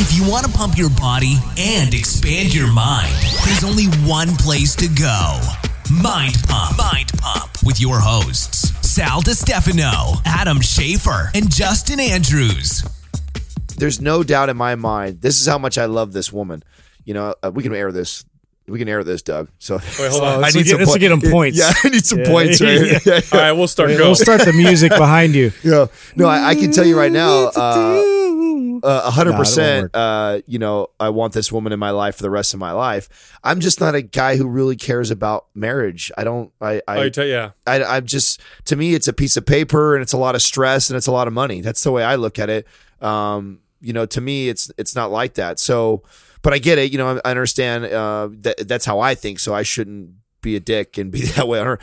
If you want to pump your body and expand your mind, there's only one place to go. Mind Pump. Mind Pump with your hosts, Sal DiStefano, Adam Schafer, and Justin Andrews. There's no doubt in my mind. This is how much I love this woman. You know, uh, we can air this. We can air this, Doug. So Wait, hold on. Let's get- let's point- get 'em points. Yeah, I need some Yeah. points right here. Yeah, All right, we'll start. Go. We'll start the music behind you. yeah. No, I, I can tell you right now. Uh, a hundred percent. Uh, you know, I want this woman in my life for the rest of my life. I'm just not a guy who really cares about marriage. I don't. I. Oh, I. tell, yeah. I I'm just. To me, it's a piece of paper and it's a lot of stress and it's a lot of money. That's the way I look at it. Um, you know, to me, it's it's not like that. So, but I get it. You know, I, I understand. Uh, that that's how I think. So I shouldn't be a dick and be that way on her.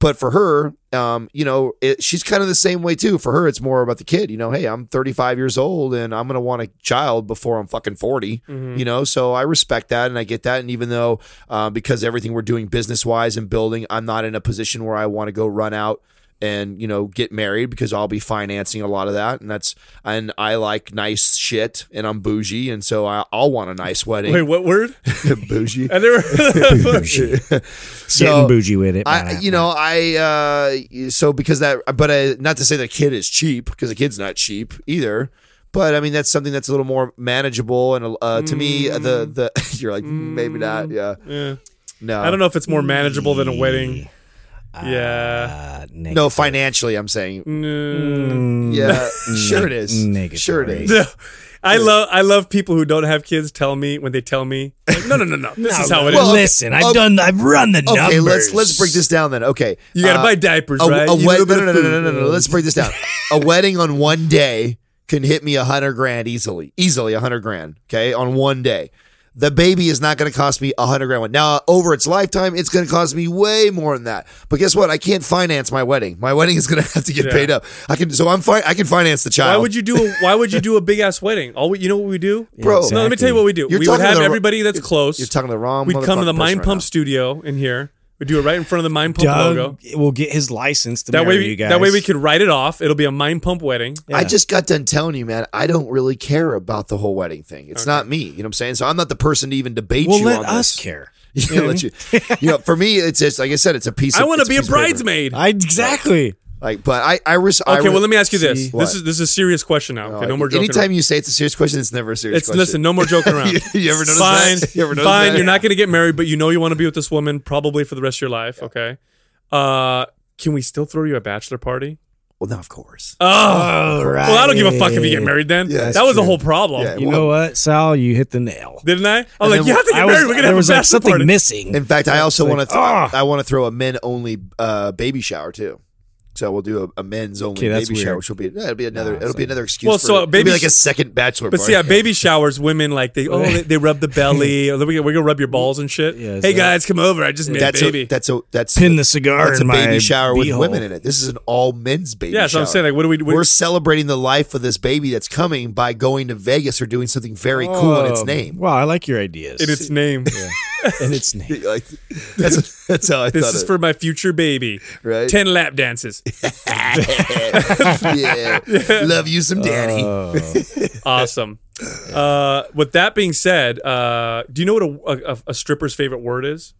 But for her, um, you know, it, she's kind of the same way too. For her, it's more about the kid. You know, hey, I'm 35 years old and I'm gonna want a child before I'm fucking 40. You know, so I respect that and I get that. And even though, uh, because everything we're doing business wise and building, I'm not in a position where I want to go run out and you know get married because I'll be financing a lot of that. And that's and I like nice shit and I'm bougie and so I, I'll want a nice wedding. Wait, what word? bougie. I never. So- Getting bougie with it. I, you know, I uh, so because that, but uh, not to say the kid is cheap because the kid's not cheap either. But I mean, that's something that's a little more manageable, and uh, to me, the the you're like "Mm, maybe not, yeah, yeah. no, I don't know if it's more manageable than a wedding. Yeah. Uh. No, financially, I'm saying, Mm. yeah, sure it is, Negative. sure it is. No. I love I love people who don't have kids tell me when they tell me like, no no no no this is how it is. Well, okay, Listen, I've okay. done. I've run the numbers. Okay, let's let's break this down then. Okay, you got to Uh, buy diapers, a, right? a You wed- know no, no, no, no, no, no, no. Let's break this down. a wedding on one day can hit me a hundred grand easily, easily a hundred grand. Okay, on one day. The baby is not going to cost me a hundred grand. Now, over its lifetime, it's going to cost me way more than that. But guess what? I can't finance my wedding. My wedding is going to have to get Yeah. paid up. I can, so I'm fine. I can finance the child. Why would you do a Why would you do a big ass wedding? All we, you know what we do, Bro, No, let me tell you what we do. You're we would have the- everybody that's close. You're talking to the wrong. We'd come to the Mind right Pump now. studio in here. We'd do it right in front of the Mind Pump Doug logo. will get his license to That marry way, we, you guys. that way we could write it off. It'll be a Mind Pump wedding. Yeah. I just got done telling you, man, I don't really care about the whole wedding thing. It's not me. You know what I'm saying? So I'm not the person to even debate We'll you let on us this. care. Yeah, let you, you know, for me, it's just like I said, it's a piece. Of, I want to be a piece bridesmaid. I exactly. Like, but I, I, res- I Okay, re- well, let me ask you this. What? This is this is a serious question now. Okay, no more joking. Anytime around. you say it's a serious question, it's never a serious It's question. listen, no more joking around. You- you ever notice fine, that? You ever notice fine. that? You're not going to get married, but you know you want to be with this woman probably for the rest of your life. Okay. Uh, can we still throw you a bachelor party? Well, no, of course. Oh, All right. well, I don't give a fuck if you get married. Then Yeah, that that's was the whole problem, Yeah. You Well- know what, Sal? You hit the nail. didn't I? I was And like, you have to get I married. was, We're gonna there have was a like bachelor something party. missing. In fact, I also like, want to. ah. I want to throw a men only uh, baby shower too. So we'll do a, a men's only Okay, that's baby shower, which will be yeah, it'll be another Nah, it'll be another excuse. Well, for so it. a It'll baby be like a second bachelor But party. see, at baby showers, women like they oh they, they rub the belly. or we're gonna rub your balls and shit. Yeah, hey that- guys, come over. I just made that's a baby. a that's a that's Pin the cigar That's a baby my shower with beehole. women in it. This is an all men's baby. yeah, so I'm saying like, what do we? What, We're celebrating the life of this baby that's coming by going to Vegas or doing something very cool in its Oh, name. Wow, I like your ideas. in its name. in its name. Like that's that's how I This thought This is it. for my future baby. Right. Ten lap dances. yeah. love you some daddy. Oh. awesome. Uh, with that being said, uh, do you know what a, a, a stripper's favorite word is?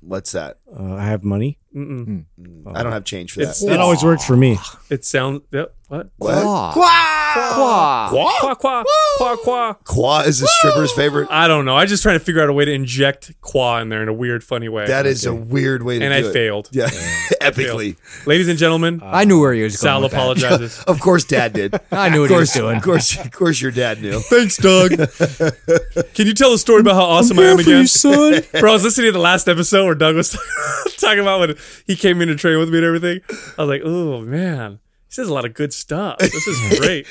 What's that? Uh, I have money. I don't have change for that. It's- That always works for me. It sounds yep, what? what? Qua qua qua qua. Qua Qua Qua is a stripper's favorite. I don't know. I just trying to figure out a way to inject qua in there in a weird, funny way. That is a weird way to and do I it. failed. Yeah, epically. Ladies and gentlemen, I knew where he was going. Sal with that. apologizes. Of course, Dad did. I knew Of what he was course, doing. of course, of course, your dad knew. Thanks, Doug. Can you tell a story about how awesome I am again? son. Bro, I was listening to the last episode where Doug was talking about when he came in to train with me and everything. I was like, oh man, he says a lot of good stuff. This is great.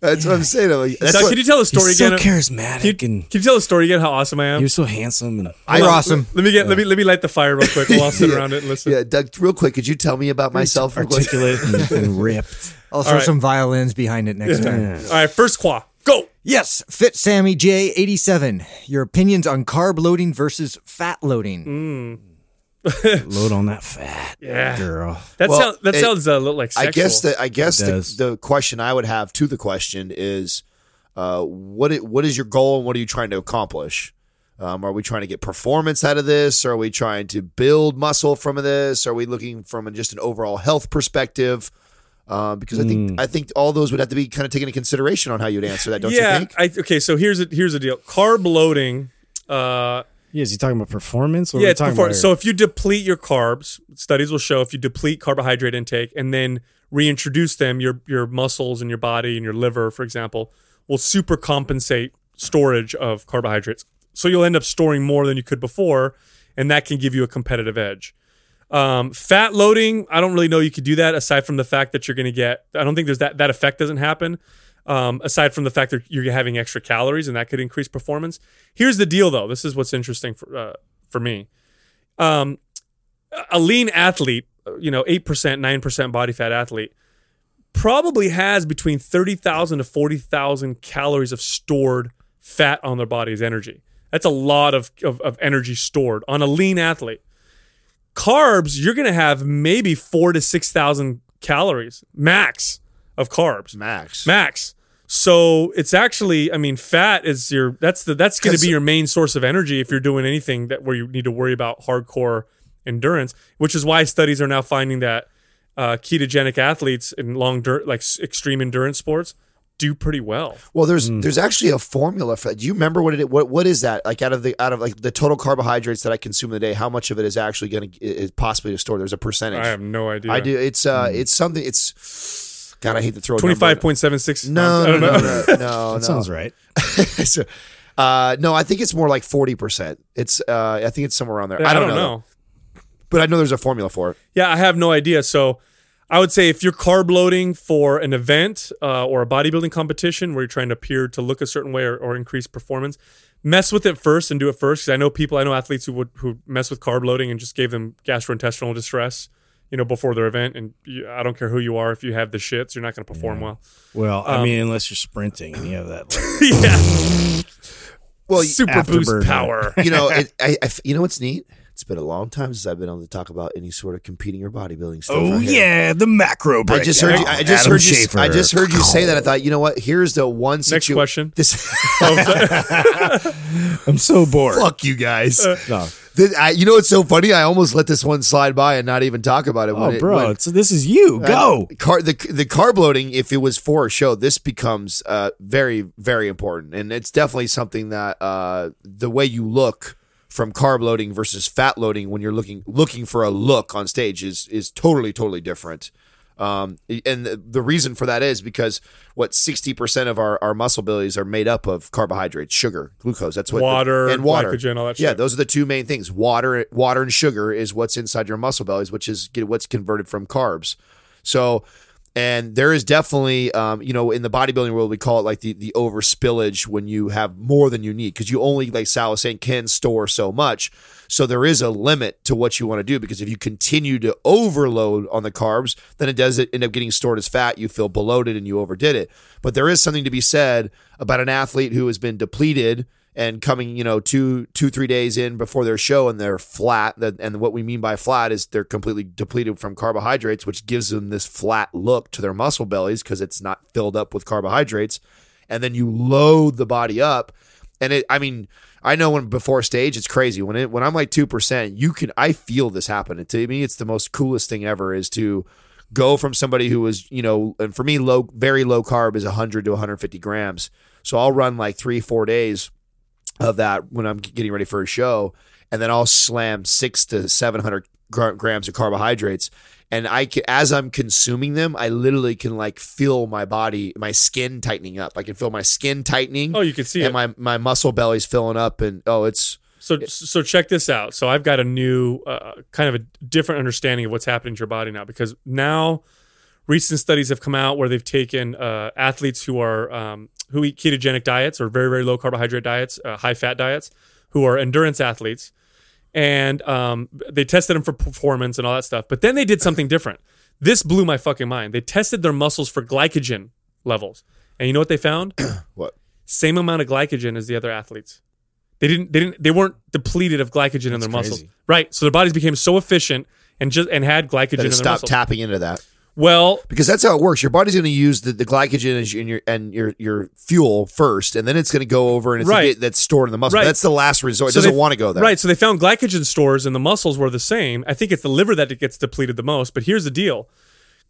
That's what I'm saying. I'm like, that's Doug, what- can you tell the story He's so again? charismatic can, you, and can you tell the story again? How awesome I am? you're so handsome and I- You're awesome. let me get let me let me light the fire real quick. We'll all sit around it and listen. yeah, Doug. Real quick, could you tell me about myself? articulate and, and ripped. I'll throw right. some violins behind it next time. All right, first qua. Go. Yes, Fit Sammy J87. Your opinions on carb loading versus fat loading. Mm. Load on that fat, Yeah. girl. That Well, sounds that it- sounds a little like sexual. I guess the I guess the, the question I would have to the question is, uh, what it, what is your goal and what are you trying to accomplish? Um, are we trying to get performance out of this? Are we trying to build muscle from this? Are we looking from just an overall health perspective? Uh, because I think I think all those would have to be kind of taken into consideration on how you'd answer that, don't yeah. you think? I, okay. So here's a here's a deal. Carb loading. Uh, Yeah, is he talking about performance? Or yeah, it's about So if you deplete your carbs, studies will show if you deplete carbohydrate intake and then reintroduce them, your your muscles and your body and your liver, for example, will super compensate storage of carbohydrates. So you'll end up storing more than you could before, and that can give you a competitive edge. Um, fat loading, I don't really know you could do that aside from the fact that you're going to get. I don't think there's that that effect doesn't happen. Um, aside from the fact that you're having extra calories and that could increase performance. Here's the deal, though. This is what's interesting for uh, for me. Um, a lean athlete, you know, eight percent, nine percent body fat athlete, probably has between thirty thousand to forty thousand calories of stored fat on their body as energy. That's a lot of, of, of energy stored on a lean athlete. Carbs, you're going to have maybe four to six thousand calories max of carbs Max. max. So it's actually, I mean, fat is your that's the that's going to be your main source of energy if you're doing anything that where you need to worry about hardcore endurance. Which is why studies are now finding that uh, ketogenic athletes in long dur- like extreme endurance sports do pretty well. Well, there's there's actually a formula for that. Do you remember what it what what is that? Like out of the out of like the total carbohydrates that I consume in a day, how much of it is actually going to is possibly to store? There's a percentage. I have no idea. I do. It's uh, it's something. It's God. I hate to throw a Twenty number. five point seven six. No, no, no, no, no, no. That sounds right. so, uh, no, I think it's more like forty percent. It's uh, I think it's somewhere around there. Yeah, I don't, know, but I know there's a formula for it. Yeah, I have no idea. So I would say if you're carb loading for an event uh, or a bodybuilding competition where you're trying to appear to look a certain way or, or increase performance, mess with it first and do it first. Because I know people, I know athletes who would who mess with carb loading and just gave them gastrointestinal distress, you know, before their event. And you, I don't care who you are, if you have the shits, you're not going to perform well. Well, Um, I mean, unless you're sprinting and you have that. Like, yeah, Well, super boost afterburner. power. you know, it, I, I, you know what's neat? It's been a long time since I've been able to talk about any sort of competing or bodybuilding stuff. oh right here. yeah, the macro break. I just heard. You, I just Adam heard you. Schafer. I just heard you say that. I thought, you know what? Here's the one. Next situ- question. This. I'm so bored. fuck you guys. No. I, you know what's so funny? I almost let this one slide by and not even talk about it. Oh, when it- bro, when- it's, this is you. Go. car the the carb loading if it was for a show this becomes uh very very important and it's definitely something that uh the way you look from carb loading versus fat loading when you're looking looking for a look on stage is is totally totally different um and the, the reason for that is because what 60% of our, our muscle bellies are made up of carbohydrates sugar glucose. That's what Water, and water. glycogen, all that yeah shit. those are the two main things. Water water and sugar is what's inside your muscle bellies which is what's converted from carbs. So, and there is definitely, um, you know, in the bodybuilding world, we call it like the, the over spillage when you have more than you need because you only, like Sal was saying, can store so much. So there is a limit to what you want to do because if you continue to overload on the carbs, then it does end up getting stored as fat. You feel bloated and you overdid it. But there is something to be said about an athlete who has been depleted and coming, you know, two, two, three days in before their show and they're flat. And what we mean by flat is they're completely depleted from carbohydrates, which gives them this flat look to their muscle bellies because it's not filled up with carbohydrates. And then you load the body up, and it. I mean, I know when before stage, it's crazy. When it when I'm like two percent, you can. I feel this happen. And to me, it's the most coolest thing ever. Is to go from somebody who was, you know, and for me, low, very low carb is 100 to 150 grams. So I'll run like three, four days of that when I'm getting ready for a show, and then I'll slam six to seven hundred gr- grams of carbohydrates. And I can, as I'm consuming them, I literally can like feel my body, my skin tightening up. I can feel my skin tightening. Oh, you can see and it. my my muscle belly's filling up, and oh, it's So so check this out. So I've got a new uh, kind of a different understanding of what's happening to your body now because now recent studies have come out where they've taken uh, athletes who are um, who eat ketogenic diets or very very low carbohydrate diets, uh, high fat diets, who are endurance athletes, and um, they tested them for performance and all that stuff. But then they did something different. This blew my fucking mind. They tested their muscles for glycogen levels, and you know what they found? what Same amount of glycogen as the other athletes. They didn't. They didn't. They weren't depleted of glycogen in their muscles. Right. So their bodies became so efficient and just and had glycogen that in their stopped muscles. tapping into that. Well, because that's how it works. Your body's going to use the, the glycogen as your- and your and your your fuel first, and then it's going to go over and it's Right. get, that's stored in the muscle. Right. That's the last resort. It So doesn't they- want to go there. Right. So they found glycogen stores in the muscles were the same. I think it's the liver that it gets depleted the most. But here's the deal: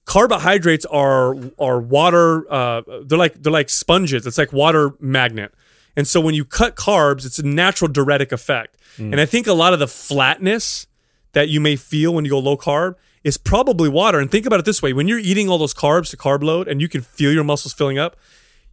carbohydrates are are water. Uh, they're like they're like sponges. It's like water magnet. And so when you cut carbs, it's a natural diuretic effect. And I think a lot of the flatness that you may feel when you go low carb is probably water. And think about it this way: when you're eating all those carbs to carb load, and you can feel your muscles filling up,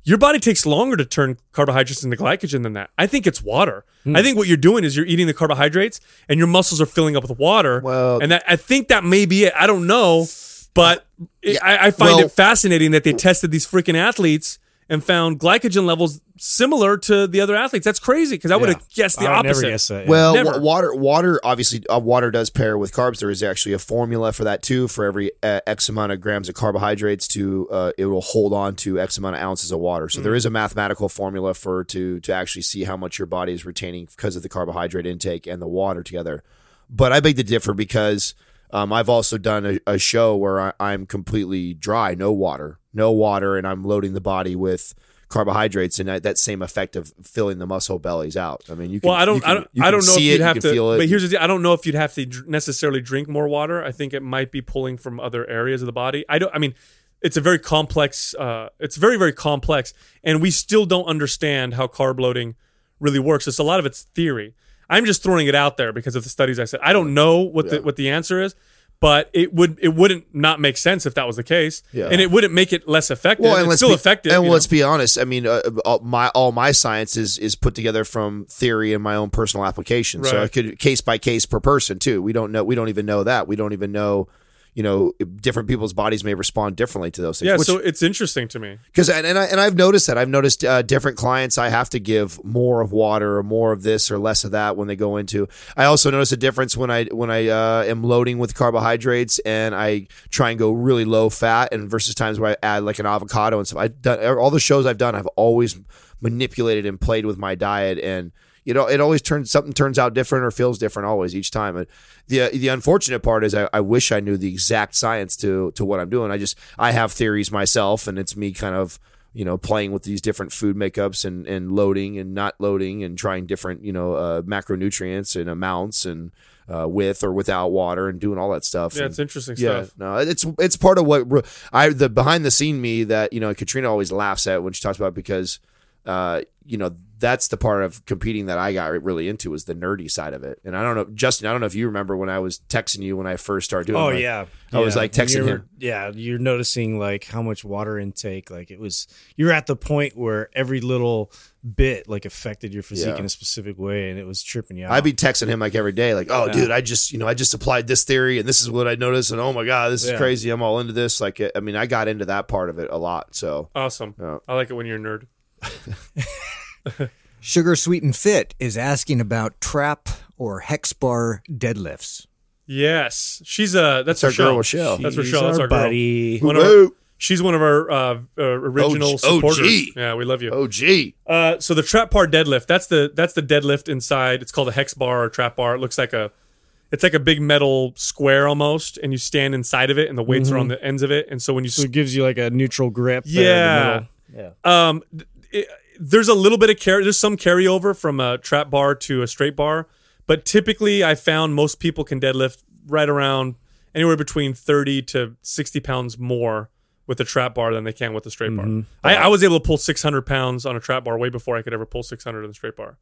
your body takes longer to turn carbohydrates into glycogen than that. I think it's water. Hmm. I think what you're doing is you're eating the carbohydrates and your muscles are filling up with water. Well- and that, I think that may be it. I don't know, but it, I, I find well- it fascinating that they tested these freaking athletes and found glycogen levels similar to the other athletes. That's crazy because I would have guessed the I opposite. never guess that. yeah. Well, Never. wa- water, water, obviously, uh, water does pair with carbs. There is actually a formula for that too. For every uh, X amount of grams of carbohydrates, to uh, it will hold on to X amount of ounces of water. So Mm. there is a mathematical formula for to to actually see how much your body is retaining because of the carbohydrate intake and the water together. But I beg to differ because um, I've also done a, a show where I, I'm completely dry, no water, no water, and I'm loading the body with carbohydrates and that, that same effect of filling the muscle bellies out. I mean, you can. Well, I don't, can- I don't, I don't know if see you'd it, have you to. feel it. But here's the deal: I don't know if you'd have to dr- necessarily drink more water. I think it might be pulling from other areas of the body. I don't. I mean, it's a very complex. Uh, it's very, very complex, and we still don't understand how carb loading really works. It's a lot of it's theory. I'm just throwing it out there because of the studies I said. I don't know what the what the answer is. But it would it wouldn't not make sense if that was the case, Yeah. and it wouldn't make it less effective. well, and it's still be, effective. And let's know? be honest. I mean, uh, all my all my science is is put together from theory and my own personal application. So Right. I could case by case per person too. We don't know. We don't even know that. We don't even know. You know, different people's bodies may respond differently to those things. yeah. which- so it's interesting to me. because and, and I and I've noticed that I've noticed uh, different clients I have to give more of water or more of this or less of that when they go into. I also notice a difference when I when I uh, am loading with carbohydrates and I try and go really low fat and versus times where I add like an avocado and stuff. I've done all the shows I've done. I've always manipulated and played with my diet and. You know, it always turns something turns out different or feels different always each time. And the the unfortunate part is I, I wish I knew the exact science to to what I'm doing. I just I have theories myself, and it's me kind of you know playing with these different food makeups and and loading and not loading and trying different you know uh, macronutrients and amounts and uh, with or without water and doing all that stuff. Yeah, And- it's interesting yeah, stuff. no, it's it's part of what I the behind the scene me that you know Katrina always laughs at when she talks about because uh, you know that's the part of competing that I got really into was the nerdy side of it. And I don't know, Justin, I don't know if you remember when I was texting you when I first started doing. Oh my- yeah, I was like texting You're- him. Yeah, you're noticing like how much water intake. Like it was, you're at the point where every little bit like affected your physique Yeah. in a specific way, and it was tripping you out. I'd be texting him like every day, like, "Oh, Yeah. dude, I just, you know, I just applied this theory, and this is what I noticed, and oh my god, this is Yeah. crazy. I'm all into this." Like, I mean, I got into that part of it a lot. So, Awesome. Yeah. I like it when you're a nerd. Sugar Sweet and Fit is asking about trap or hex bar deadlifts. Yes, she's a that's That's our show. girl, Michelle. That's She's Rochelle. That's our our girl. buddy. One of our- she's one of our uh, uh, original OG. supporters. Yeah, we love you. oh gee, Uh, so the trap bar deadlift. That's the that's the deadlift inside. It's called a hex bar or trap bar. It looks like a it's like a big metal square almost, and you stand inside of it, and the weights are on the ends of it. And so when you So it gives you like a neutral grip. there in the Yeah. middle. yeah. Um, it, there's a little bit of carry. There's some carryover from a trap bar to a straight bar, but typically I found most people can deadlift right around anywhere between 30 to 60 pounds more with a trap bar than they can with a straight bar. I, I was able to pull 600 pounds on a trap bar way before I could ever pull 600 in a straight bar.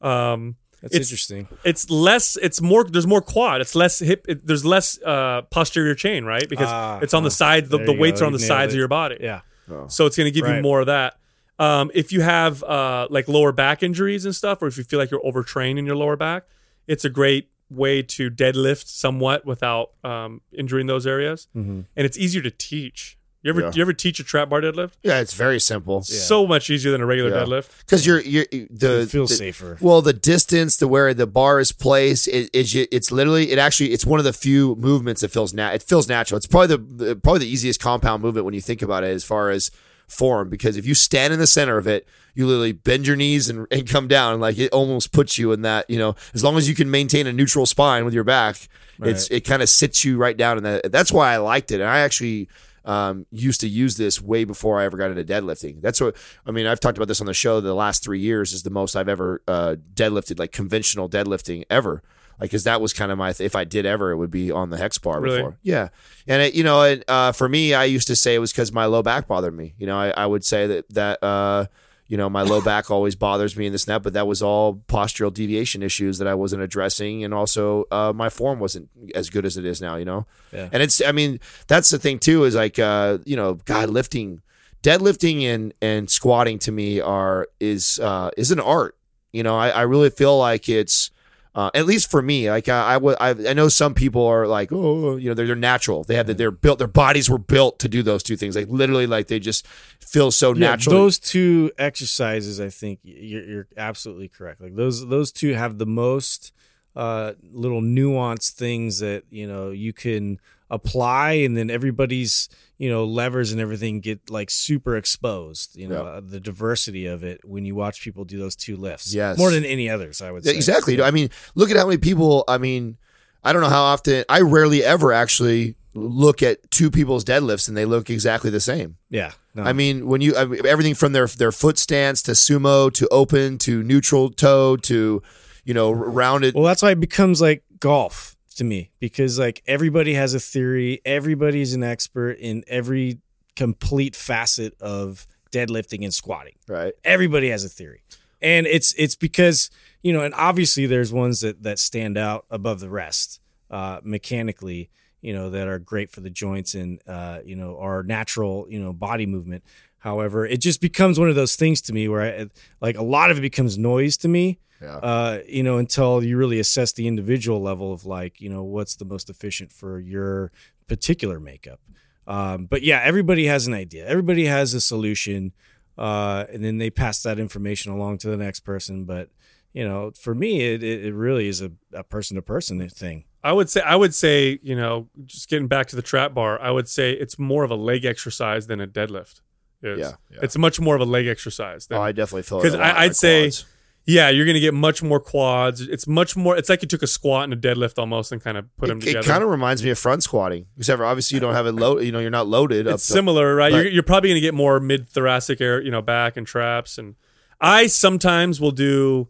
Um, That's It's- interesting. it's less. It's more. There's more quad. It's less hip. It, there's less uh, posterior chain, right? Because Ah, it's on the sides. The, the weights go. are on the sides nailed of your body. Yeah. So it's going to give you more of that. Um, if you have uh, like lower back injuries and stuff, or if you feel like you're overtrained in your lower back, it's a great way to deadlift somewhat without um, injuring those areas, and it's easier to teach. You ever Yeah. you ever teach a trap bar deadlift? yeah, it's very simple So much easier than a regular Yeah. deadlift. because you're you're the It feels the- safer. Well, the distance to where the bar is placed, it, it's it's literally it actually it's one of the few movements that feels nat it feels natural. It's probably the- the probably the easiest compound movement when you think about it, as far as form because if you stand in the center of it, you literally bend your knees and, and come down. Like it almost puts you in that, you know, as long as you can maintain a neutral spine with your back, it's it kind of sits you right down in that. That's why I liked it. And I actually um, used to use this way before I ever got into deadlifting. That's what I mean. I've talked about this on the show. The last three years is the most I've ever uh, deadlifted, like conventional deadlifting ever. Like, cause that was kind of my, if I did ever, it would be on the hex bar Really? before. Yeah. And it, you know, it, uh, for me, I used to say it was cause my low back bothered me. You know, I, I would say that, that, uh, you know, my low back always bothers me in this net, but that was all postural deviation issues that I wasn't addressing. And also, uh, my form wasn't as good as it is now, you know? Yeah. And it's, I mean, that's the thing too, is like, uh, you know, God, lifting, deadlifting and, and squatting to me are, is, uh, is an art. You know, I, I really feel like it's, uh, at least for me, like I, I, I, I know some people are like, oh, you know, they're, they're natural. They have that they're built. Their bodies were built to do those two things. Like literally, like they just feel so Yeah, natural. those two exercises, I think you're, you're absolutely correct. Like those, those two have the most uh, little nuanced things that you know you can apply, and then everybody's you know levers and everything get like super exposed. You know Yeah. uh, the diversity of it when you watch people do those two lifts. Yes. more than any others, I would say. exactly. I mean, look at how many people. I mean, I don't know how often. I rarely ever actually look at two people's deadlifts and they look exactly the same. Yeah, no. I mean, when you I mean, everything from their their foot stance to sumo to open to neutral toe to you know rounded. Well, that's why it becomes like golf to me because like everybody has a theory, everybody's an expert in every complete facet of deadlifting and squatting. Right. Everybody has a theory. And it's it's because, you know, and obviously there's ones that that stand out above the rest uh mechanically, you know, that are great for the joints and uh, you know, are natural, you know, body movement. However, it just becomes one of those things to me where I like a lot of it becomes noise to me Yeah. uh, you know, until you really assess the individual level of like, you know, what's the most efficient for your particular makeup. Um, but yeah, everybody has an idea. Everybody has a solution, uh, and then they pass that information along to the next person. But you know, for me, it it, it really is a person to person thing. I would say I would say you know just getting back to the trap bar. I would say it's more of a leg exercise than a deadlift. Is. Yeah, yeah. it's much more of a leg exercise. Than, Oh, I definitely feel it 'Cause a I- I'd say- quads. Yeah, you're going to get much more quads. It's much more. It's like you took a squat and a deadlift almost and kind of put them it, together. it kind of reminds me of front squatting, except for obviously you don't have it low. You know, you're not loaded. up it's to- similar, right? You're, you're probably going to get more mid thoracic air, you know, back and traps. And I sometimes will do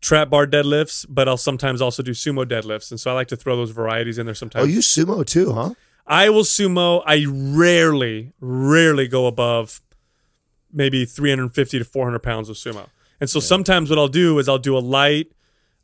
trap bar deadlifts, but I'll sometimes also do sumo deadlifts. And so I like to throw those varieties in there sometimes. Oh, you sumo too, huh? I will sumo. I rarely, rarely go above maybe 350 to 400 pounds of sumo. And so sometimes what I'll do is I'll do a light.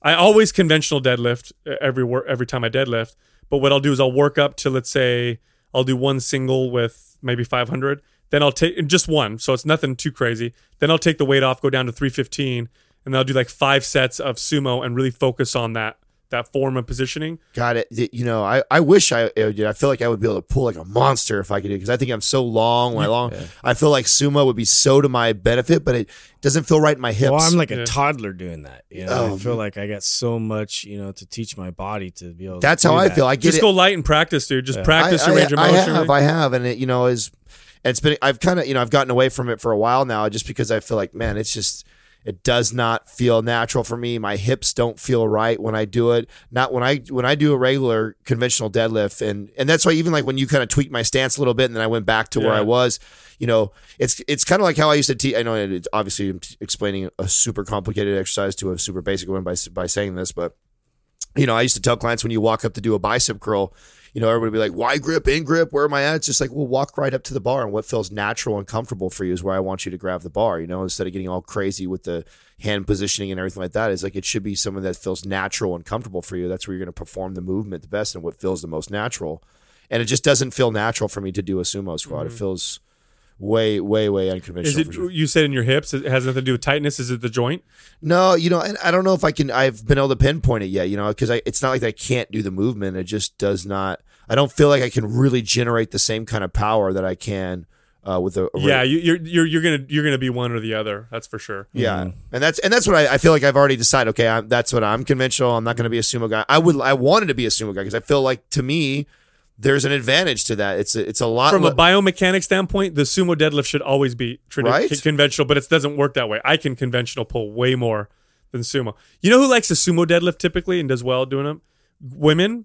I always conventional deadlift uh, every wor- every time I deadlift. But what I'll do is I'll work up to let's say I'll do one single with maybe 500. Then I'll take just one, so it's nothing too crazy. Then I'll take the weight off, go down to 315, and then I'll do like five sets of sumo and really focus on that that form of positioning. Got it. You know, I, I wish I I feel like I would be able to pull like a monster if I could do because I think I'm so long. When I long, I feel like sumo would be so to my benefit, but it doesn't feel right in my hips. Well, I'm like a Yeah. toddler doing that. You know, Oh, I feel like I got so much, you know, to teach my body to be able. That's to how do I that. feel. I get Just it. go light and practice, dude. Just practice I, your I- range of I motion. have, I have, and it, you know, is it's been. I've kind of, you know, I've gotten away from it for a while now, just because I feel like, man, it's just, it does not feel natural for me. My hips don't feel right when I do it. Not when I when I do a regular conventional deadlift, and and that's why even like when you kind of tweaked my stance a little bit, and then I went back to where I was. You know, it's it's kind of like how I used to teach. I know it's obviously I'm t- explaining a super complicated exercise to a super basic one by by saying this, but you know, I used to tell clients when you walk up to do a bicep curl, you know, everybody would be like, why grip, in grip? Where am I at? It's just like, well, walk right up to the bar and what feels natural and comfortable for you is where I want you to grab the bar, you know, instead of getting all crazy with the hand positioning and everything like that. Is like, it should be something that feels natural and comfortable for you. That's where you're going to perform the movement the best and what feels the most natural. And it just doesn't feel natural for me to do a sumo squat. It mm-hmm. feels way, way, way unconventional. Is unconventional. it sure. you said in your hips? It has nothing to do with tightness. Is it the joint? No, you know, and I don't know if I can. I've been able to pinpoint it yet, you know, because I. It's not like I can't do the movement. It just does not. I don't feel like I can really generate the same kind of power that I can uh, with a. a Yeah, you, you're you're you're gonna you're gonna be one or the other. That's for sure. yeah, and that's and that's what I, I feel like I've already decided. Okay, I'm, that's what I'm conventional. I'm not going to be a sumo guy. I would I wanted to be a sumo guy because I feel like to me there's an advantage to that. It's a, it's a lot From a biomechanics standpoint, the sumo deadlift should always be Right? con- conventional, but it doesn't work that way. I can conventional pull way more than sumo. You know who likes a sumo deadlift typically and does well doing them? Women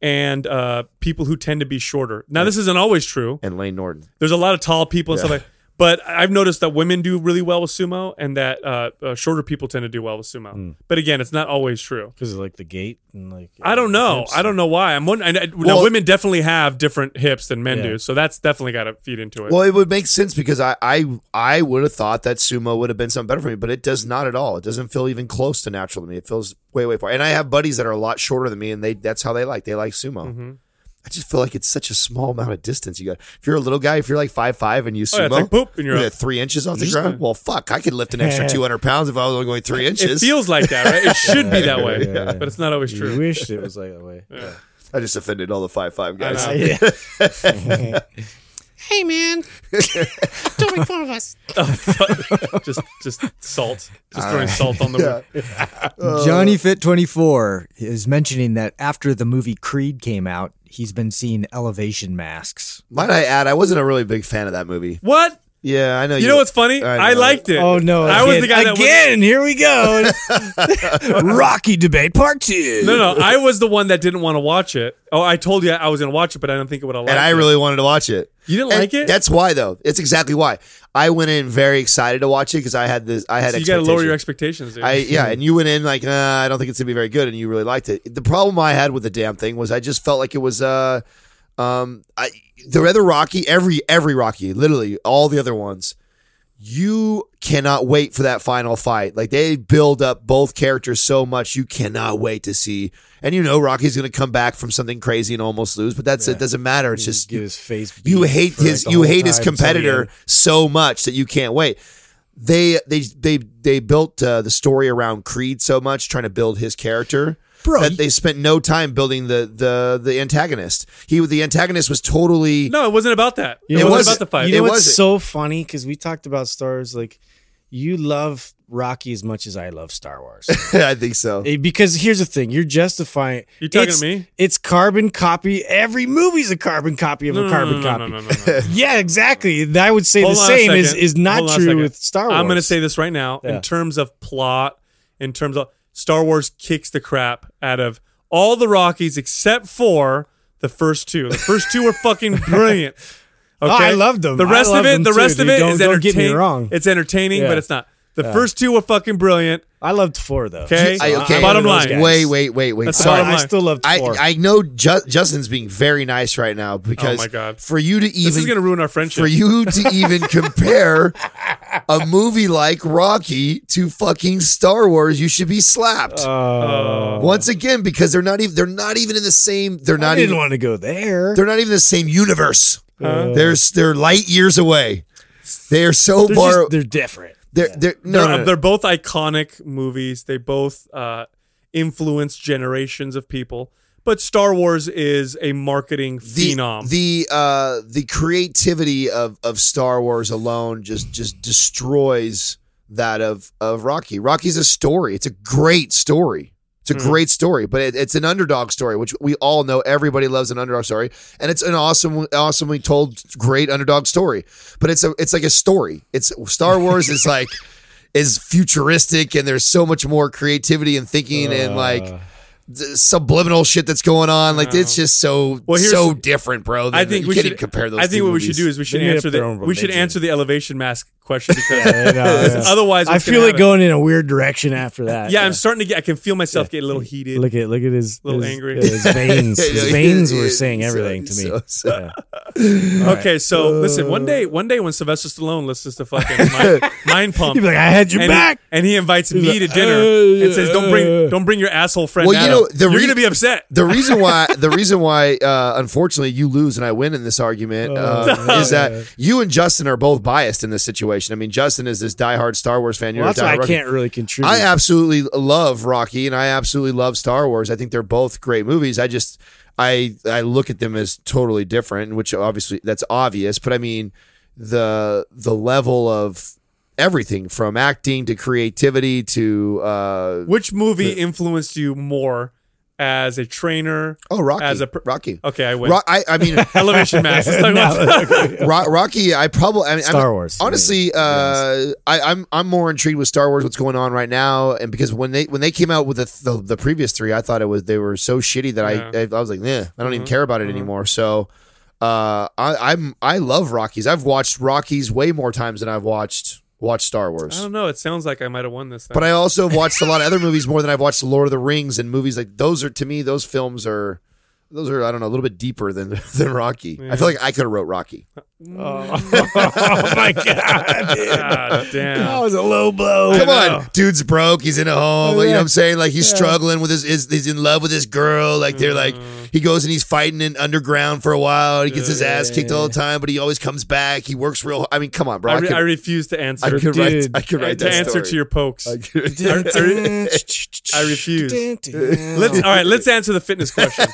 and uh, people who tend to be shorter. Now, this isn't always true. and Layne Norton. There's a lot of tall people and stuff like. But I've noticed that women do really well with sumo, and that uh, uh, shorter people tend to do well with sumo. Hmm. But again, it's not always true. because of like the gait and like I don't know. I don't know why. I'm wondering. I, now, women definitely have different hips than men Yeah. do, so that's definitely got to feed into it. Well, it would make sense because I I, I would have thought that sumo would have been something better for me, but it does not at all. It doesn't feel even close to natural to me. It feels way way far. And I have buddies that are a lot shorter than me, and they that's how they like. They like sumo. Mm-hmm. I just feel like it's such a small amount of distance. You got if you're a little guy, if you're like five five and you Oh, yeah, sumo, it's like boop, and you're at up. three inches off the ground. Well, fuck, I could lift an extra two hundred pounds if I was only going three inches. it inches. feels like that, right? It should be that way, Yeah, yeah. but it's not always You true. wish it was like that way. Yeah. I just offended all the five five guys. I know. Hey, man. Don't make fun of us. Oh, just, just salt, just throwing uh, salt on the. wound. Oh. Johnny Fit 24 is mentioning that after the movie Creed came out, he's been seeing elevation masks. Might I add, I wasn't a really big fan of that movie. What? Yeah, I know. You know what's funny? I I, liked it. Oh no! I was the guy that again. here we go. Rocky debate part two. No, no, I was the one that didn't want to watch it. Oh, I told you I was going to watch it, but I didn't think it would have liked and I it. really wanted to watch it. You didn't And like it? That's why, though. It's exactly why. I went in very excited to watch it because I had this. I had. So you got to lower your expectations. expectations. Dude. I yeah, and you went in like, uh, I don't think it's gonna be very good, and you really liked it. The problem I had with the damn thing was I just felt like it was uh, um, I the other Rocky, every every Rocky, literally all the other ones, you cannot wait for that final fight. Like they build up both characters so much, you cannot wait to see. And you know Rocky's gonna come back from something crazy and almost lose, but that's it. Doesn't matter. It's just get his face. you hate for, like, his you hate his time till the competitor so much that you can't wait. They they they they built uh, the story around Creed so much, trying to build his character. Bro, that you- they spent no time building the the the antagonist. He the antagonist was totally no, it wasn't about that. You it know wasn't what's- about the fight. You know It what's wasn't. so funny? Because we talked about stars. Like, you love Rocky as much as I love Star Wars. I think so. Eh, because here's the thing: you're justifying. You talking it's- to me? It's carbon copy. Every movie's a carbon copy of no, a carbon no, copy. No, no, no, no, no. Yeah, exactly. I would say Hold the same is is not Hold true with Star Wars. I'm going to say this right now. Yeah. In terms of plot, in terms of Star Wars kicks the crap out of all the Rockies except for the first two. The first two were fucking brilliant. Okay? Oh, I loved them. The rest of it, the too, rest of dude. it Don't- is don't get me wrong. It's entertaining, Yeah. but it's not. The first two were fucking brilliant. I loved four though. Okay. I- okay. Bottom one of those line. Wait, wait, wait, wait. That's Sorry. I still loved four. I know Ju- Justin's being very nice right now oh because Oh my God. for you to even This is going to ruin our friendship. for you to even compare a movie like Rocky to fucking Star Wars, you should be slapped. Uh, Once again, because they're not even they're not even in the same they're not. I not didn't even want to go there. they're not even the same universe. Huh? They're they're light years away. They are so They're, far. just, they're different. they're, they're, no, they're, no, no. they're both iconic movies. They both uh, influence generations of people. But Star Wars is a marketing the phenom. the uh the creativity of of Star Wars alone just just destroys that of of Rocky. Rocky's a story. It's a great story. It's a Hmm. great story, but it, it's an underdog story, which we all know. Everybody loves an underdog story, and it's an awesome, awesomely told, great underdog story. But it's a, it's like a story. It's Star Wars is like is futuristic, and there's so much more creativity and thinking, and like Uh. Subliminal shit that's going on. Like it's just so Well, so different, bro. I think you we can't should compare those. I think two what we should do is we should They answer the we should answer the elevation mask question because Yeah, yeah. otherwise, I feel gonna it happen- going in a weird direction after that. Yeah, I'm starting to get. I can feel myself get a little heated. Look at look at his Little his, angry. his veins. His veins were yeah, saying so- everything to me. so- so- Yeah. okay, so listen. One day, one day when Sylvester Stallone listens to fucking Mind, mind Pump, He'd be like, "I had your and back." He, and he invites me like, to dinner "Uh, and says, "Don't bring, don't bring your asshole friend." Well, you know, the you're re- gonna be upset. the reason why the reason why uh, unfortunately you lose and I win in this argument uh, is that you and Justin are both biased in this situation. I mean, Justin is this diehard Star Wars fan. You're Well, that's why I Rocky- can't really contribute. I absolutely love Rocky and I absolutely love Star Wars. I think they're both great movies. I just I I look at them as totally different, which obviously that's obvious. But I mean the the level of everything from acting to creativity to uh, Which movie influenced you more as a trainer. Oh, Rocky. As a pr- Rocky. Okay, I win. Ro- I, I mean, Elevation mask. Let's talk about. Ro- Rocky. I probably. I mean, Star I'm- Wars. Honestly, uh, I, I'm I'm more intrigued with Star Wars. What's going on right now? And because when they when they came out with the the, the previous three, I thought it was they were so shitty that Yeah. I, I I was like, nah, I don't even Mhm, care about it mhm. anymore. So. Uh, I, I'm I love Rockies. I've watched Rockies way more times than I've watched watched Star Wars. I don't know. It sounds like I might have won this. Thing. But I also have watched a lot of other movies more than I've watched The Lord of the Rings and movies like those are to me those films are those are I don't know a little bit deeper than than Rocky. I feel like I could have wrote Rocky. Oh. oh my god, dude. God damn. that was a low blow. Come on, dude's broke. He's in a home. Oh, you know what I'm saying? Like he's Yeah. struggling with his, his. He's in love with his girl. Like they're like mm-hmm. he goes and he's fighting in underground for a while. He gets his ass kicked all the time, but he always comes back. He works real. I mean, come on, bro. I, I could, I refuse to answer. I could write. I could write to that answer story. to your pokes. I could- I refuse. Let's all right. Let's answer the fitness question.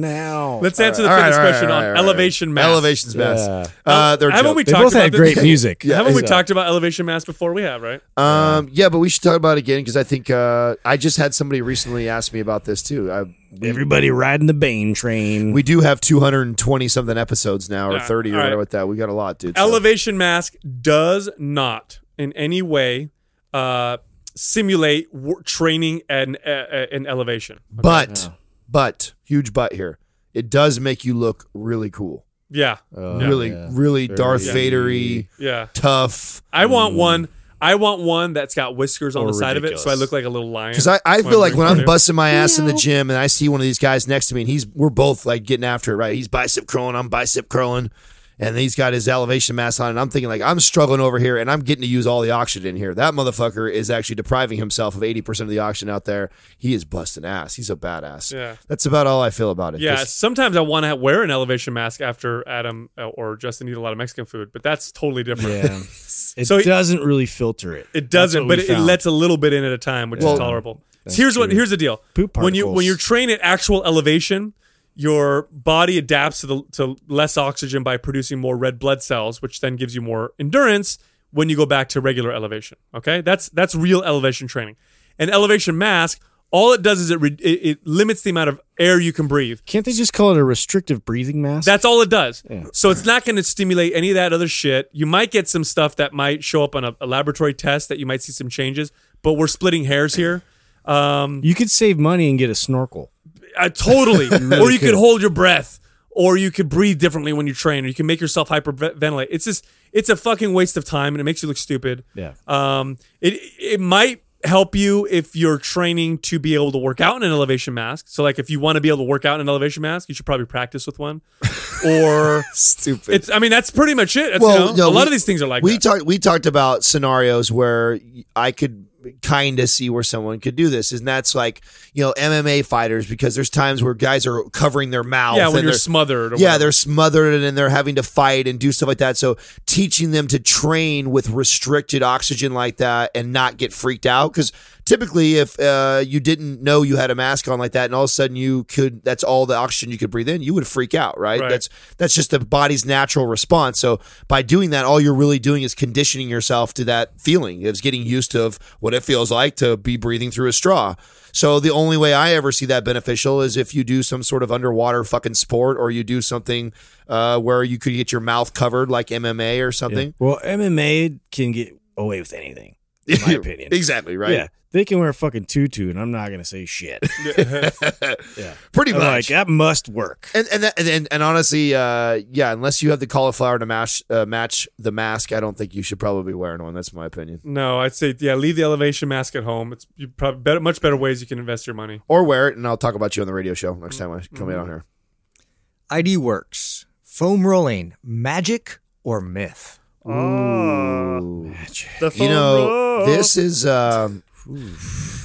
now. Let's answer the fitness all right, question all on right, all right. elevation mask. Elevation's best. Yeah. Uh, they're Haven't joke- we They talked both about had this- great music. Yeah, Haven't we talked about elevation mask before? We have, right? Um, yeah, but we should talk about it again because I think uh, I just had somebody recently ask me about this too. I, we, Everybody riding the Bane train. we do have 220 something episodes now, or Yeah, 30 or all right. whatever with that. We got a lot, dude. so- Elevation mask does not in any way uh, simulate wor- training and uh, uh, in elevation. But, but huge but here. It does make you look really cool. Yeah, Oh, really, yeah. really Darth Yeah. Vader-y, yeah. tough. I want one. I want one that's got whiskers on Or the side of it, so I look like a little lion. Because I, I feel like when I'm busting my ass in the gym and I see one of these guys next to me and he's we're both like getting after it, right? He's bicep curling, I'm bicep curling, and he's got his elevation mask on, and I'm thinking like I'm struggling over here and I'm getting to use all the oxygen here. That motherfucker is actually depriving himself of 80% of the oxygen out there. He is busting ass. He's a badass. Yeah. That's about all I feel about it. Yeah, 'Cause- sometimes I want to wear an elevation mask after Adam uh, or Justin eat a lot of Mexican food, but that's totally different. Yeah. It So- doesn't really filter it. It doesn't, but it, it lets a little bit in at a time, which Well, is tolerable. So here's what here's the deal. Poop when you when you're trained at actual elevation, your body adapts to the to less oxygen by producing more red blood cells, which then gives you more endurance when you go back to regular elevation. Okay, that's that's real elevation training. An elevation mask, all it does is it re- it, it limits the amount of air you can breathe. Can't they just call it a restrictive breathing mask? That's all it does. So it's not going to stimulate any of that other shit. You might get some stuff that might show up on a, a laboratory test that you might see some changes, but we're splitting hairs here. Um, you could save money and get a snorkel. Uh, totally. or you could could. hold your breath, or you could breathe differently when you train, or you can make yourself hyperventilate. It's just it's a fucking waste of time, and it makes you look stupid. Yeah. Um, it it might help you if you're training to be able to work out in an elevation mask. So like if you want to be able to work out in an elevation mask, you should probably practice with one. Or stupid. it's I mean that's pretty much it. That's, Well, you know, no, a lot we- of these things are like we that. talked we talked about scenarios where I could kind of see where someone could do this and that's like you know MMA fighters because there's times where guys are covering their mouth yeah, when you're smothered. Or yeah, whatever. they're smothered and they're having to fight and do stuff like that. So teaching them to train with restricted oxygen like that and not get freaked out because typically if uh, you didn't know you had a mask on like that and all of a sudden you could that's all the oxygen you could breathe in, you would freak out, right? Right. That's that's just the body's natural response. So by doing that, all you're really doing is conditioning yourself to that feeling. It's getting used to of what it feels like to be breathing through a straw. So the only way I ever see that beneficial is if you do some sort of underwater fucking sport or you do something uh, where you could get your mouth covered like MMA or something. Well, MMA can get away with anything, in my opinion. exactly, right? Yeah. They can wear a fucking tutu, and I'm not going to say shit. yeah. Pretty I'm much. like, that must work. and and, that, and and and honestly, uh, yeah, unless you have the cauliflower to match uh, match the mask, I don't think you should probably be wearing one. That's my opinion. no, I'd say yeah, leave the elevation mask at home. It's you probably better, much better ways you can invest your money. Or wear it, and I'll talk about you on the radio show next time I come Mm-hmm. out here. ID Works. Foam rolling, magic or myth? Ooh. The you know this is um,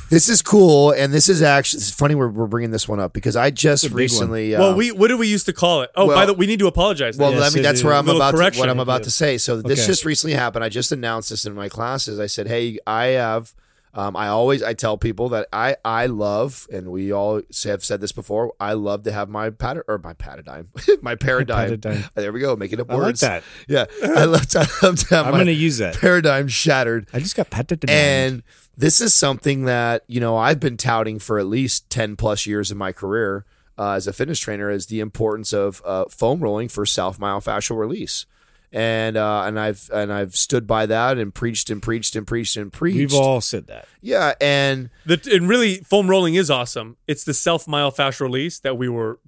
this is cool and this is actually it's funny we're, we're bringing this one up because i just recently uh, well, we what did we used to call it? Oh, by well- the we need to apologize. well now. let me that's where i'm about to, what i'm about Yeah. to say so this Okay. just recently happened i just announced this in my classes i said hey i have Um, I always I tell people that I I love, and we all have said this before. I love to have my pat or my paradigm, my paradigm. Paradigm. There we go, making up I like words. that. Yeah, I love to, I love to have I'm going to use that. paradigm shattered. I just got down. And this is something that you know I've been touting for at least ten plus years in my career uh, as a fitness trainer is the importance of uh, foam rolling for self myofascial release. And uh, and I've and I've stood by that and preached and preached and preached and preached. We've all said that. yeah, and The, and really, foam rolling is awesome. It's the self myofascial release that we were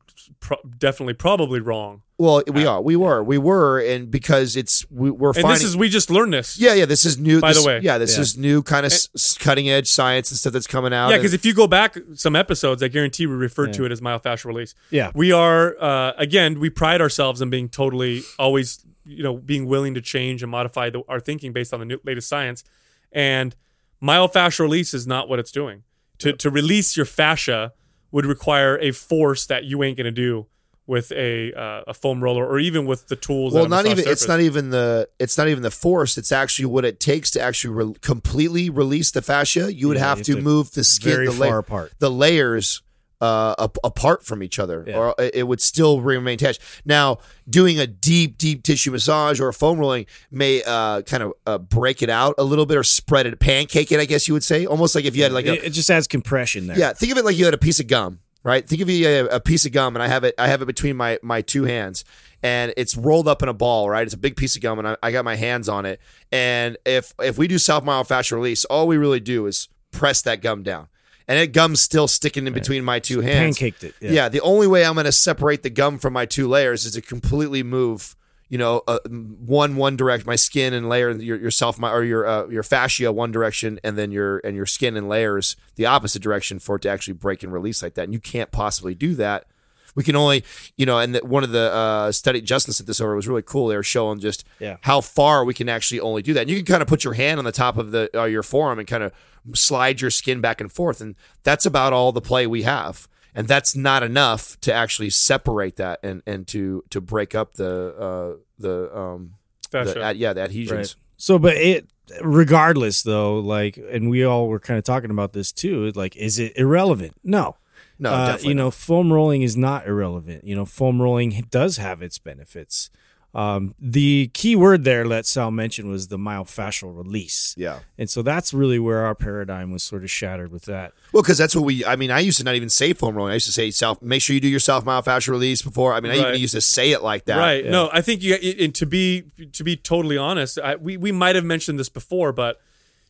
pro- definitely probably wrong. well, we are, we were, we were, and because it's we, we're And finding. this is we just learned this. yeah, yeah. This is new. By the way. yeah, this Yeah. is new kind of s cutting edge science and stuff that's coming out. Yeah, because if you go back some episodes, I guarantee we referred to it as myofascial release. Yeah. we are uh, again. We pride ourselves in being totally always, you know, being willing to change and modify the, our thinking based on the new, latest science. And myofascial release is not what it's doing. To to release your fascia would require a force that you ain't gonna do with a uh, a foam roller or even with the tools. well not massage even it's not even the it's not even the force it's actually what it takes to actually re- completely release the fascia you would Yeah, have you to have to move the skin very the, la- far apart. the layers uh, ap- apart from each other Yeah. or it would still remain attached now doing a deep deep tissue massage or a foam rolling may uh, kind of uh, break it out a little bit or spread it pancake it i guess you would say almost like if you had like a, it, it just adds compression there. yeah, think of it like you had a piece of gum, right? Think of it a, a piece of gum, and I have it. I have it between my my two hands, and it's rolled up in a ball, right? It's a big piece of gum, and I, I got my hands on it. And if if we do self myofascial release, all we really do is press that gum down, and that gum's still sticking in between my two hands. Pancaked it. Yeah. Yeah. the only way I'm going to separate the gum from my two layers is to completely move, you know, uh, one one direction, my skin and layer your yourself, my or your uh, your fascia one direction, and then your and your skin and layers the opposite direction for it to actually break and release like that. And you can't possibly do that. We can only, you know, and the, one of the uh, study Justin sent this over was really cool. They were showing just Yeah. how far we can actually only do that. And you can kind of put your hand on the top of the uh, your forearm and kind of slide your skin back and forth, and that's about all the play we have. And that's not enough to actually separate that and, and to to break up the uh, the um the, yeah the adhesions. Right. So, but it, regardless, though, like, and we all were kind of talking about this too. Like, is it irrelevant? No. No, Uh, definitely you not. know, foam rolling is not irrelevant. You know, foam rolling does have its benefits. Um, the key word there that Sal mentioned was the myofascial release. Yeah. And so that's really where our paradigm was sort of shattered with that. Well, because that's what we. I mean, I used to not even say foam rolling. I used to say self. Make sure you do your self myofascial release before. I mean, I Right. even used to say it like that. Right. No, I think you. And to be to be totally honest, I, we we might have mentioned this before, but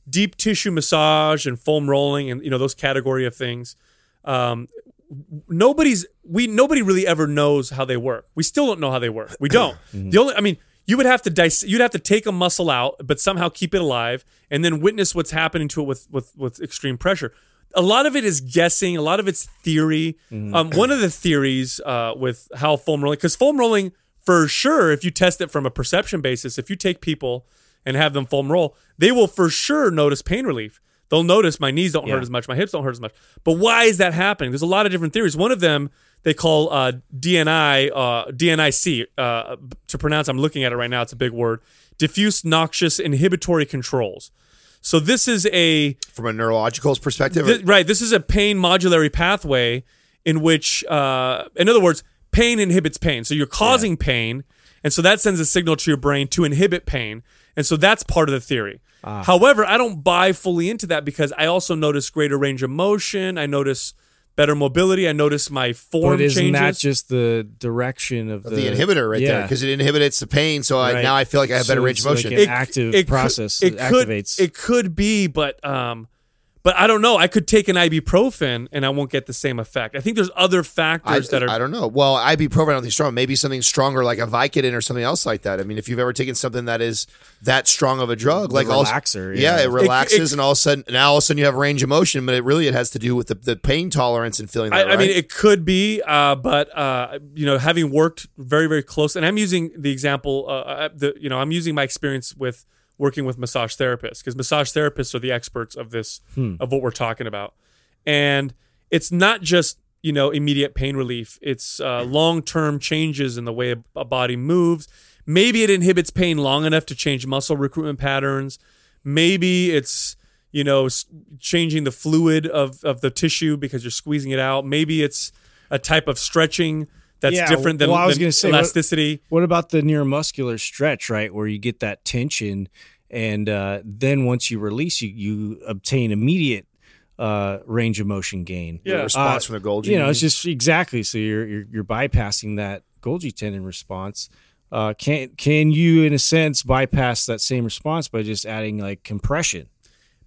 deep tissue massage and foam rolling and you know those category of things. Um, nobody's we nobody really ever knows how they work. We still don't know how they work. We don't. The only I mean, you would have to dice, you'd have to take a muscle out, but somehow keep it alive, and then witness what's happening to it with with with extreme pressure. A lot of it is guessing. A lot of it's theory. Um, one of the theories uh, with how foam rolling, because foam rolling for sure, if you test it from a perception basis, if you take people and have them foam roll, they will for sure notice pain relief. They'll notice my knees don't hurt as much, my hips don't hurt as much. But why is that happening? There's a lot of different theories. One of them they call uh, DNI, uh, DNIC uh, to pronounce. I'm looking at it right now. It's a big word. Diffuse noxious inhibitory controls. So this is a From a neurological perspective, Thi- right. This is a pain modulatory pathway in which, uh, in other words, pain inhibits pain. So you're causing pain, and so that sends a signal to your brain to inhibit pain, and so that's part of the theory. Ah. However, I don't buy fully into that because I also notice greater range of motion. I notice better mobility. I notice my form But isn't changes. that just the direction of the, the, inhibitor right there because it inhibits the pain. So I, Right. now I feel like I have better range it's of like motion. an active process Could, it that could, activates. It could be, but um, but I don't know. I could take an ibuprofen and I won't get the same effect. I think there's other I, factors that are I don't know. Well, ibuprofen, I don't think strong. Maybe something stronger like a Vicodin or something else like that. I mean, if you've ever taken something that is that strong of a drug, like all- relaxer, yeah, yeah. it relaxes, it- and all of a sudden, now all of a sudden you have range of motion. But it really it has to do with the, the pain tolerance and feeling. I, That, I mean, it could be, uh, but uh, you know, having worked very, very close, and I'm using the example. Uh, uh, the you know, I'm using my experience with working with massage therapists because massage therapists are the experts of this of what we're talking about, and it's not just you know immediate pain relief. It's uh, long term changes in the way a, body moves. Maybe it inhibits pain long enough to change muscle recruitment patterns. Maybe it's you know, changing the fluid of of the tissue because you're squeezing it out. Maybe it's a type of stretching that's Yeah, different than, well, I was than gonna say, what- elasticity. What about the neuromuscular stretch, right, where you get that tension, and uh, then once you release, you you obtain immediate uh, range of motion gain. Yeah. The response Uh, from the Golgi. You know, it's just exactly so you're you're, you're bypassing that Golgi tendon response. Uh, can can you, in a sense, bypass that same response by just adding like compression?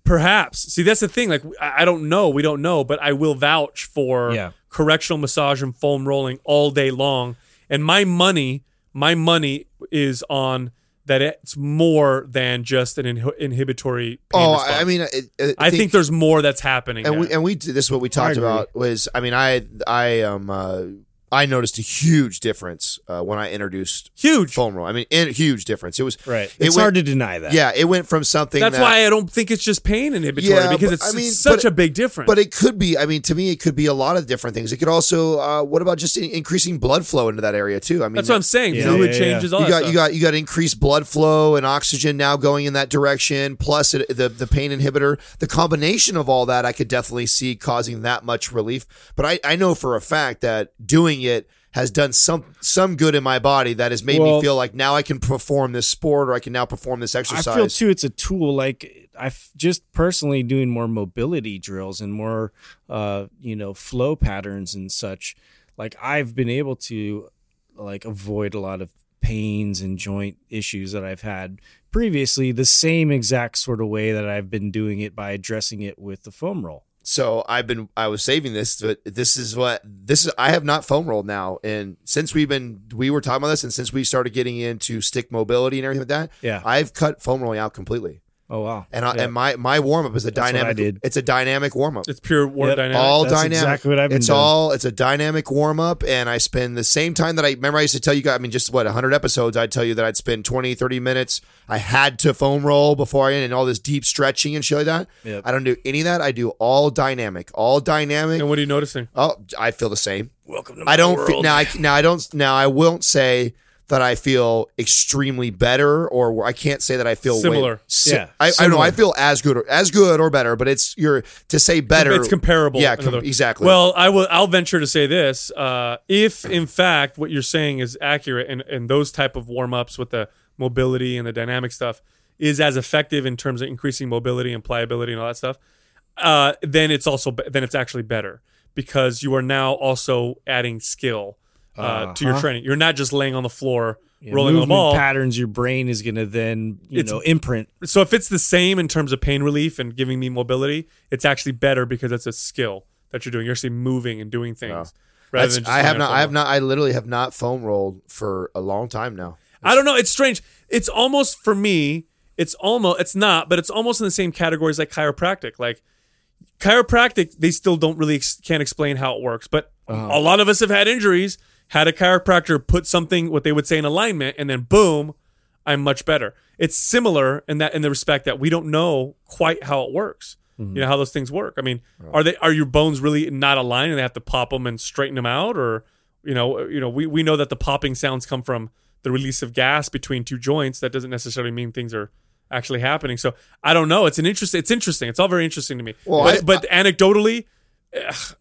Perhaps. See, that's the thing. Like, I I don't know. We don't know, but I will vouch for Yeah. correctional massage and foam rolling all day long. And my money, my money is on that it's more than just an inhi- inhibitory. Pain oh, response. I mean, it, it, I think there's more that's happening. and we and we this is what we talked about was I mean I I um uh, I noticed a huge difference uh, when I introduced huge. foam roll. I mean, in, huge difference. It was Right. It It's went- hard to deny that. Yeah, it went from something. That's that, why I don't think it's just pain inhibitory Yeah, because but, it's, I mean, it's such but- a big difference. But it could be. I mean, to me, it could be a lot of different things. It could also. Uh, what about just in- increasing blood flow into that area too? I mean, that's what I'm saying. Yeah, Fluid yeah, yeah. changes. All you got stuff. you got you got increased blood flow and oxygen now going in that direction. Plus it, the the pain inhibitor. The combination of all that, I could definitely see causing that much relief. But I I know for a fact that doing it has done some some good in my body that has made me feel like now I can perform this sport or I can now perform this exercise. I feel too it's a tool. Like I f- just personally doing more mobility drills and more, uh, you know, flow patterns and such. Like I've been able to, like, avoid a lot of pains and joint issues that I've had previously. The same exact sort of way that I've been doing it by addressing it with the foam roll. So I've been I was saving this, but this is what this is. I have not foam rolled now, and since we've been we were talking about this, and since we started getting into stick mobility and everything like that, Yeah. I've cut foam rolling out completely. Oh wow. And I, Yeah. and my my warm up is a That's what I dynamic. did. It's a dynamic warm up. it's pure war Yep. dynamic. All That's dynamic. exactly what I've been It's doing. all. It's a dynamic warm up, and I spend the same time that I remember. I used to tell you guys. I mean, just what 100 episodes. I'd tell you that I'd spend 20, 30 minutes. I had to foam roll before I and all this deep stretching and shit like that. Yep. I don't do any of that. I do all dynamic. All dynamic. and what are you noticing? Oh, I feel the same. Welcome to I don't fe- now. I now I don't now. I won't say that I feel extremely better, or I can't say that I feel way- Similar. Si- Yeah, I, I know. I feel as good, or, as good or better, but it's you're to say better. It's comparable. Yeah, com- exactly. Well, I will. I'll venture to say this: uh, if in fact what you're saying is accurate, and and those type of warm ups with the mobility and the dynamic stuff is as effective in terms of increasing mobility and pliability and all that stuff, uh, then it's also then it's actually better because you are now also adding skill uh, to your Uh-huh. training. You're not just laying on the floor Yeah, rolling on the ball. patterns your brain is going to then you It's- know imprint so if it's the same in terms of pain relief and giving me mobility, it's actually better because it's a skill that you're doing. You're actually moving and doing things. Rather than just I have not. I have not. I literally have not foam rolled for a long time now. I don't know. It's strange. It's almost for me. It's almost. It's not, but it's almost in the same categories like chiropractic. Like chiropractic, they still don't really ex- can't explain how it works. But a lot of us have had injuries. Had a chiropractor put something what they would say in alignment, and then boom, I'm much better. It's similar in that in the respect that we don't know quite how it works. You know how those things work. I mean, are they are your bones really not aligned and they have to pop them and straighten them out, or you know, you know, we, we know that the popping sounds come from the release of gas between two joints. That doesn't necessarily mean things are actually happening. So I don't know. It's an interest. It's interesting. It's all very interesting to me. Well, but, I- but anecdotally, ugh,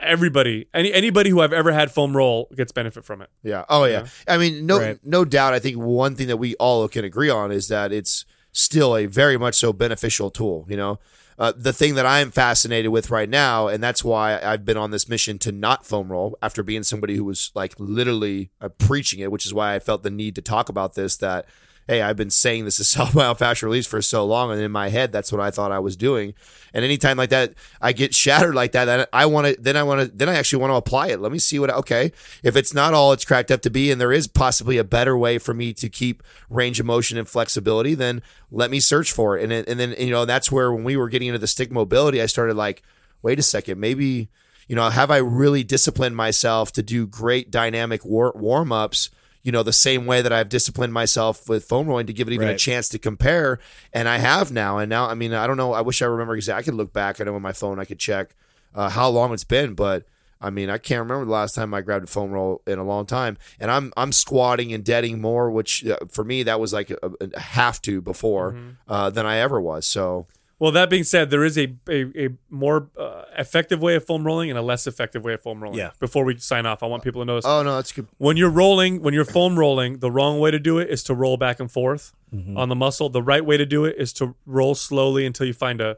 everybody, any anybody who I've ever had foam roll gets benefit from it. Yeah. Oh yeah. I mean, no, Right. no doubt. I think one thing that we all can agree on is that it's still a very much so beneficial tool. You know, uh, the thing that I'm fascinated with right now, and that's why I've been on this mission to not foam roll after being somebody who was like literally uh, preaching it, which is why I felt the need to talk about this. That hey, I've been saying this is self myofascial release for so long, and in my head, that's what I thought I was doing. And anytime like that, I get shattered like that. Then I want to, then I want to, then I actually want to apply it. Let me see what. Okay, if it's not all it's cracked up to be, and there is possibly a better way for me to keep range of motion and flexibility, then let me search for it. And and then you know that's where when we were getting into the stick mobility, I started like, wait a second, maybe you know, have I really disciplined myself to do great dynamic war- warm ups? You know, the same way that I've disciplined myself with foam rolling to give it even a chance to compare. And I have now. And now, I mean, I don't know. I wish I remember exactly. I could look back. I know on my phone I could check uh, how long it's been, but I mean, I can't remember the last time I grabbed a foam roll in a long time. And I'm I'm squatting and deading more, which uh, for me that was like a, a have to before uh, than I ever was. So Well, that being said, there is a a, a more uh, effective way of foam rolling and a less effective way of foam rolling. Yeah. Before we sign off, I want people to know this. Oh no, that's good. when you're rolling, when you're foam rolling, the wrong way to do it is to roll back and forth Mm-hmm. on the muscle. The right way to do it is to roll slowly until you find a,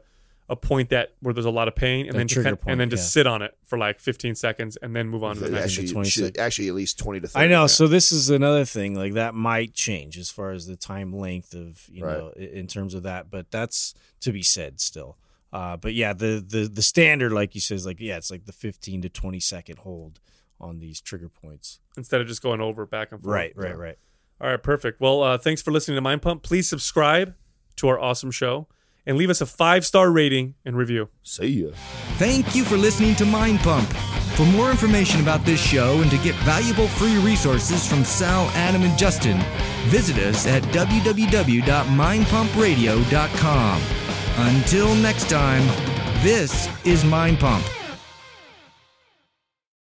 a point that where there's a lot of pain, and That then trigger kind- point, and then just yeah. sit on it for like 15 seconds, and then move on to the next. Actually, 20 should- actually, at least twenty to. 30. I know. So this is another thing. Like that might change as far as the time length of you Right. know in terms of that, but that's to be said still. Uh, but yeah, the the the standard, like you said, is like yeah, it's like the fifteen to twenty second hold on these trigger points. instead of just going over back and forth. Right, right, right. All right, perfect. Well, uh, thanks for listening to Mind Pump. Please subscribe to our awesome show and leave us a five star rating and review. See ya. Thank you for listening to Mind Pump. For more information about this show and to get valuable free resources from Sal, Adam, and Justin, visit us at www.mindpumpradio.com. Until next time, this is Mind Pump.